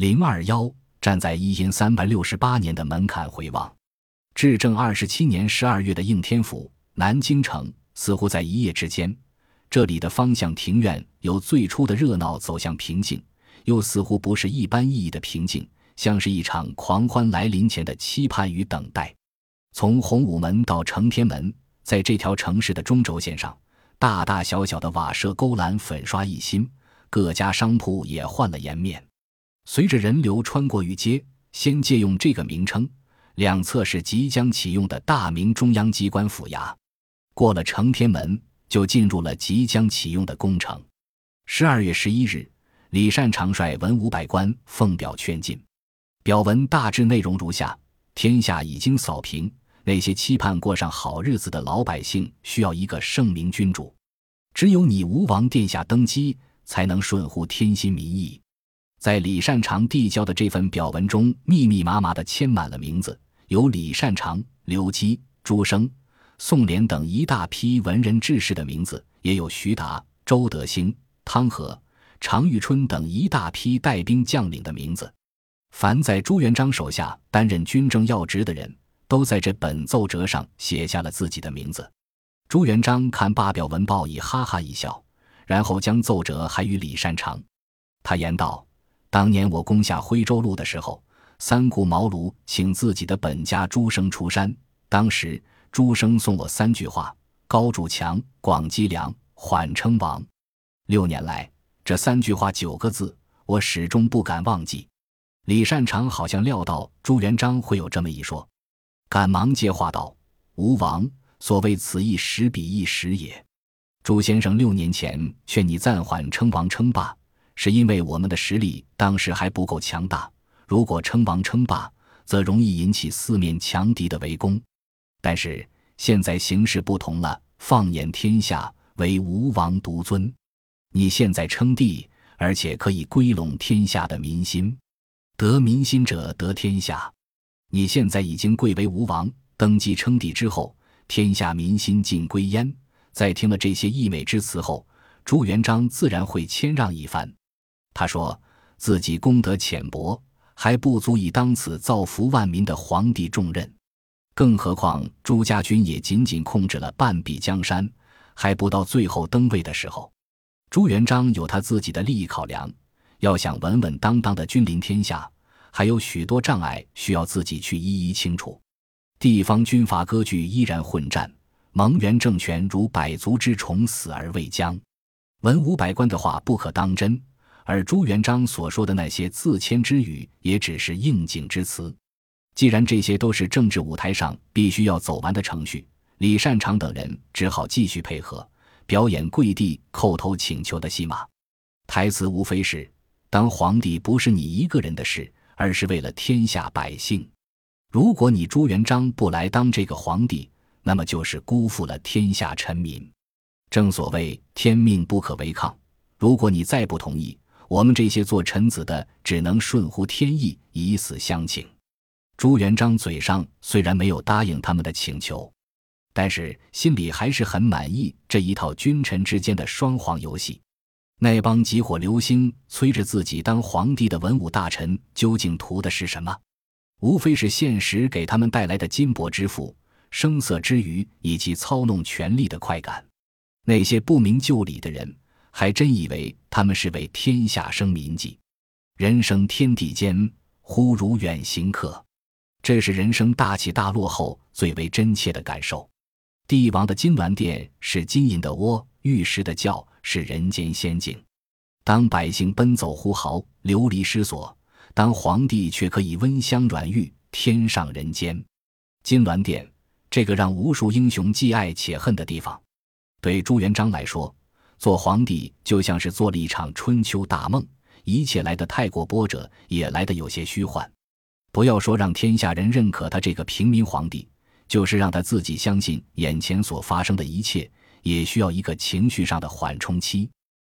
零二幺站在一阴三百六十八年的门槛回望，至正二十七年十二月的应天府南京城，似乎在一夜之间，这里的方向庭院由最初的热闹走向平静，又似乎不是一般意义的平静，像是一场狂欢来临前的期盼与等待。从洪武门到承天门，在这条城市的中轴线上，大大小小的瓦舍勾栏粉刷一新，各家商铺也换了颜面。随着人流穿过御街，先借用这个名称，两侧是即将启用的大明中央机关府衙。过了承天门，就进入了即将启用的宫城。十二月十一日，李善长率文武百官奉表劝进，表文大致内容如下：天下已经扫平。那些期盼过上好日子的老百姓需要一个圣明君主，只有你吴王殿下登基，才能顺乎天心民意。在李善长递交的这份表文中，密密麻麻地签满了名字，有李善长、刘基、朱升、宋濂等一大批文人志士的名字，也有徐达、周德兴、汤和、常遇春等一大批带兵将领的名字。凡在朱元璋手下担任军政要职的人。都在这本奏折上写下了自己的名字。朱元璋看罢表文报，已哈哈一笑，然后将奏折还与李善长。他言道：“当年我攻下徽州路的时候，三顾茅庐，请自己的本家朱生出山。当时朱生送我三句话：高筑墙，广积粮，缓称王。六年来，这三句话九个字，我始终不敢忘记。”李善长好像料到朱元璋会有这么一说。赶忙接话道：“吴王所谓此一时彼一时也。朱先生六年前劝你暂缓称王称霸，是因为我们的实力当时还不够强大。如果称王称霸，则容易引起四面强敌的围攻。但是现在形势不同了，放眼天下，唯吴王独尊。你现在称帝，而且可以归拢天下的民心，得民心者得天下。”你现在已经贵为吴王，登基称帝之后，天下民心尽归焉。在听了这些溢美之词后，朱元璋自然会谦让一番。他说自己功德浅薄，还不足以当此造福万民的皇帝重任。更何况朱家军也仅仅控制了半壁江山，还不到最后登位的时候。朱元璋有他自己的利益考量，要想稳稳当当的君临天下。还有许多障碍需要自己去一一清除，地方军阀割据依然混战，蒙元政权如百足之虫，死而未僵。文武百官的话不可当真，而朱元璋所说的那些自谦之语也只是应景之词。既然这些都是政治舞台上必须要走完的程序，李善长等人只好继续配合，表演跪地叩头请求的戏码。台词无非是：当皇帝不是你一个人的事。而是为了天下百姓。如果你朱元璋不来当这个皇帝，那么就是辜负了天下臣民。正所谓天命不可违抗。如果你再不同意，我们这些做臣子的只能顺乎天意，以死相请。朱元璋嘴上虽然没有答应他们的请求，但是心里还是很满意这一套君臣之间的双簧游戏。那帮急火流星催着自己当皇帝的文武大臣，究竟图的是什么？无非是现实给他们带来的金帛之富、声色之余，以及操弄权力的快感。那些不明就里的人，还真以为他们是为天下生民计。人生天地间，忽如远行客。这是人生大起大落后最为真切的感受。帝王的金銮殿是金银的窝，玉石的窖。是人间仙境，当百姓奔走呼号、流离失所，当皇帝却可以温香软玉、天上人间。金銮殿这个让无数英雄既爱且恨的地方，对朱元璋来说，做皇帝就像是做了一场春秋大梦，一切来得太过波折，也来得有些虚幻。不要说让天下人认可他这个平民皇帝，就是让他自己相信眼前所发生的一切。也需要一个情绪上的缓冲期。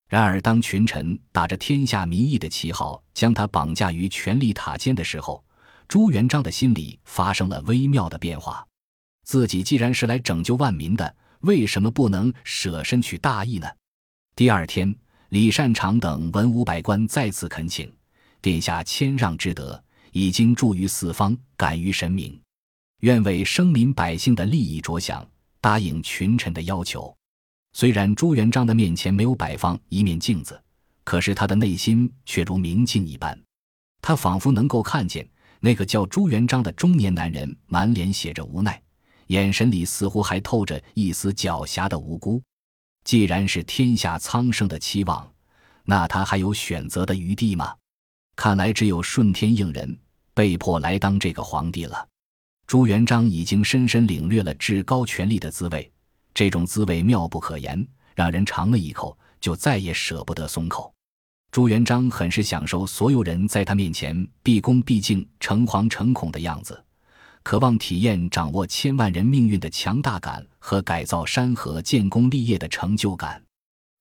然而，当群臣打着天下民意的旗号将他绑架于权力塔尖的时候，朱元璋的心里发生了微妙的变化。自己既然是来拯救万民的，为什么不能舍身取大义呢？第二天，李善长等文武百官再次恳请，殿下谦让之德，已经著于四方，感于神明，愿为生民百姓的利益着想，答应群臣的要求。虽然朱元璋的面前没有摆放一面镜子，可是他的内心却如明镜一般。他仿佛能够看见那个叫朱元璋的中年男人，满脸写着无奈，眼神里似乎还透着一丝狡黠的无辜。既然是天下苍生的期望，那他还有选择的余地吗？看来只有顺天应人，被迫来当这个皇帝了。朱元璋已经深深领略了至高权力的滋味。这种滋味妙不可言，让人尝了一口就再也舍不得松口。朱元璋很是享受所有人在他面前毕恭毕敬、诚惶诚恐的样子，渴望体验掌握千万人命运的强大感和改造山河、建功立业的成就感。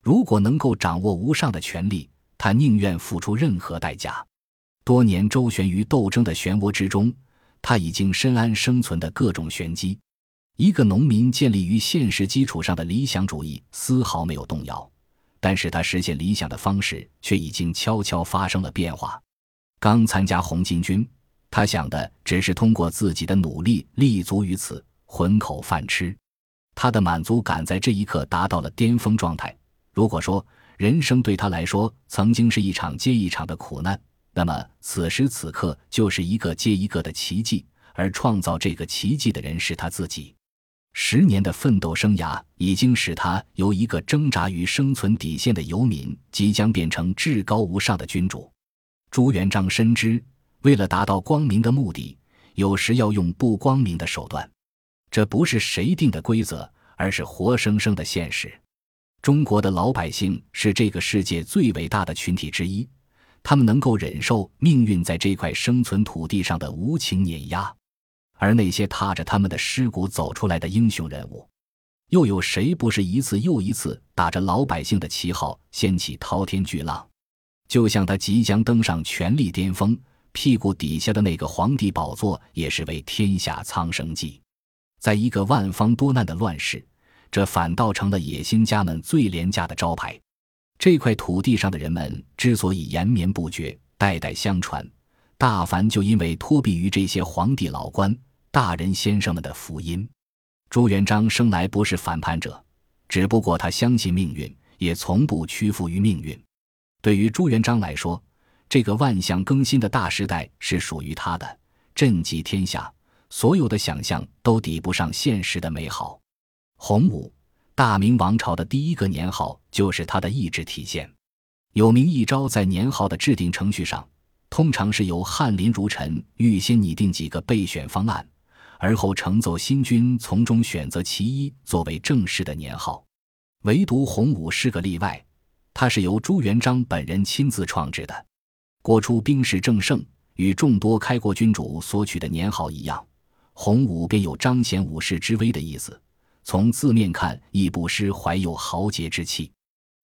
如果能够掌握无上的权力，他宁愿付出任何代价。多年周旋于斗争的漩涡之中，他已经深谙生存的各种玄机。一个农民建立于现实基础上的理想主义丝毫没有动摇，但是他实现理想的方式却已经悄悄发生了变化。刚参加红巾军，他想的只是通过自己的努力立足于此，混口饭吃。他的满足感在这一刻达到了巅峰状态。如果说人生对他来说曾经是一场接一场的苦难，那么此时此刻就是一个接一个的奇迹，而创造这个奇迹的人是他自己。十年的奋斗生涯已经使他由一个挣扎于生存底线的游民，即将变成至高无上的君主。朱元璋深知，为了达到光明的目的，有时要用不光明的手段。这不是谁定的规则，而是活生生的现实。中国的老百姓是这个世界最伟大的群体之一，他们能够忍受命运在这块生存土地上的无情碾压。而那些踏着他们的尸骨走出来的英雄人物，又有谁不是一次又一次打着老百姓的旗号掀起滔天巨浪？就像他即将登上权力巅峰，屁股底下的那个皇帝宝座也是为天下苍生计。在一个万方多难的乱世，这反倒成了野心家们最廉价的招牌。这块土地上的人们之所以延绵不绝、代代相传，大凡就因为托庇于这些皇帝老官。大人先生们的福音，朱元璋生来不是反叛者，只不过他相信命运，也从不屈服于命运。对于朱元璋来说，这个万象更新的大时代是属于他的，震极天下，所有的想象都抵不上现实的美好。洪武，大明王朝的第一个年号，就是他的意志体现。有名一招，在年号的制定程序上，通常是由翰林儒臣预先拟定几个备选方案。而后呈奏新君，从中选择其一作为正式的年号。唯独洪武是个例外，他是由朱元璋本人亲自创制的。国初兵势正盛，与众多开国君主所取的年号一样，洪武便有彰显武士之威的意思。从字面看，亦不失怀有豪杰之气。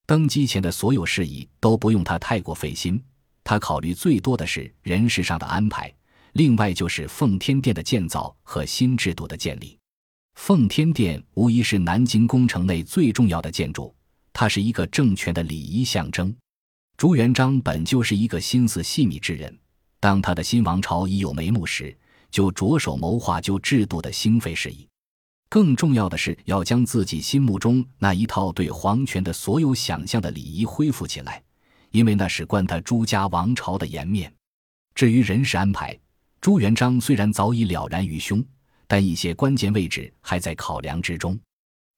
登基前的所有事宜都不用他太过费心，他考虑最多的是人事上的安排。另外就是奉天殿的建造和新制度的建立。奉天殿无疑是南京宫城内最重要的建筑，它是一个政权的礼仪象征。朱元璋本就是一个心思细密之人，当他的新王朝已有眉目时，就着手谋划旧制度的兴废事宜。更重要的是，要将自己心目中那一套对皇权的所有想象的礼仪恢复起来，因为那是关他朱家王朝的颜面。至于人事安排，朱元璋虽然早已了然于胸，但一些关键位置还在考量之中。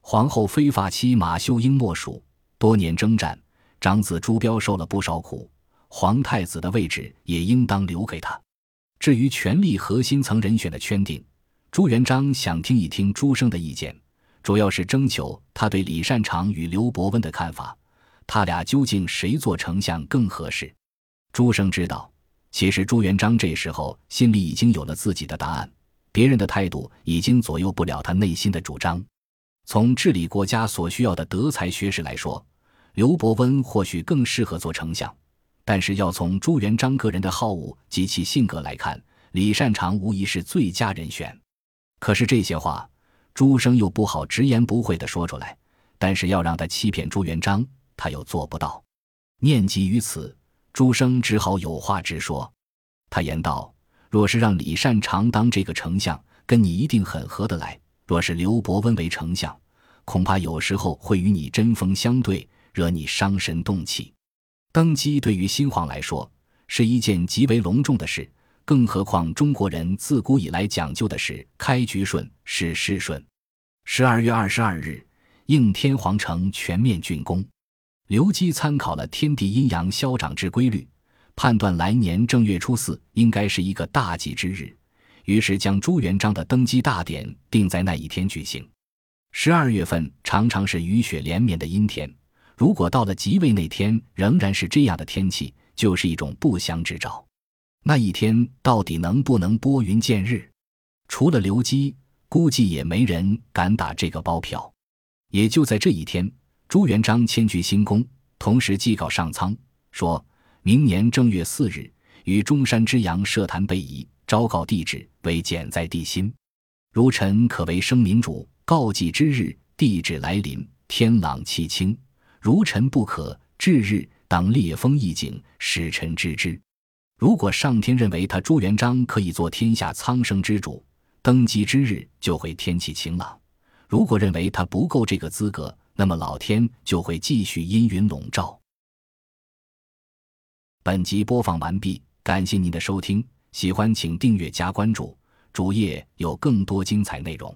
皇后非发妻马秀英莫属，多年征战，长子朱标受了不少苦，皇太子的位置也应当留给他。至于权力核心层人选的圈定，朱元璋想听一听朱生的意见，主要是征求他对李善长与刘伯温的看法，他俩究竟谁做丞相更合适？朱生知道。其实朱元璋这时候心里已经有了自己的答案，别人的态度已经左右不了他内心的主张。从治理国家所需要的德才学识来说，刘伯温或许更适合做丞相，但是要从朱元璋个人的好恶及其性格来看，李善长无疑是最佳人选。可是这些话，朱生又不好直言不讳地说出来，但是要让他欺骗朱元璋，他又做不到。念及于此。朱生只好有话直说。他言道：“若是让李善长当这个丞相，跟你一定很合得来；若是刘伯温为丞相，恐怕有时候会与你针锋相对，惹你伤神动气。登基对于新皇来说是一件极为隆重的事，更何况中国人自古以来讲究的是开局顺，事事顺。十二月二十二日，应天皇城全面竣工。刘基参考了天地阴阳消长之规律。”判断来年正月初四应该是一个大吉之日，于是将朱元璋的登基大典定在那一天举行。十二月份常常是雨雪连绵的阴天，如果到了即位那天仍然是这样的天气，就是一种不祥之兆。那一天到底能不能拨云见日？除了刘基，估计也没人敢打这个包票。也就在这一天，朱元璋迁居新宫，同时寄告上苍说。明年正月四日，于中山之阳设坛备仪，昭告帝旨为简在帝心。如臣可为生民主，告祭之日，帝旨来临，天朗气清。如臣不可，至日当烈风一景，使臣知之。如果上天认为他朱元璋可以做天下苍生之主，登基之日就会天气晴朗；如果认为他不够这个资格，那么老天就会继续阴云笼罩。本集播放完毕，感谢您的收听，喜欢请订阅加关注，主页有更多精彩内容。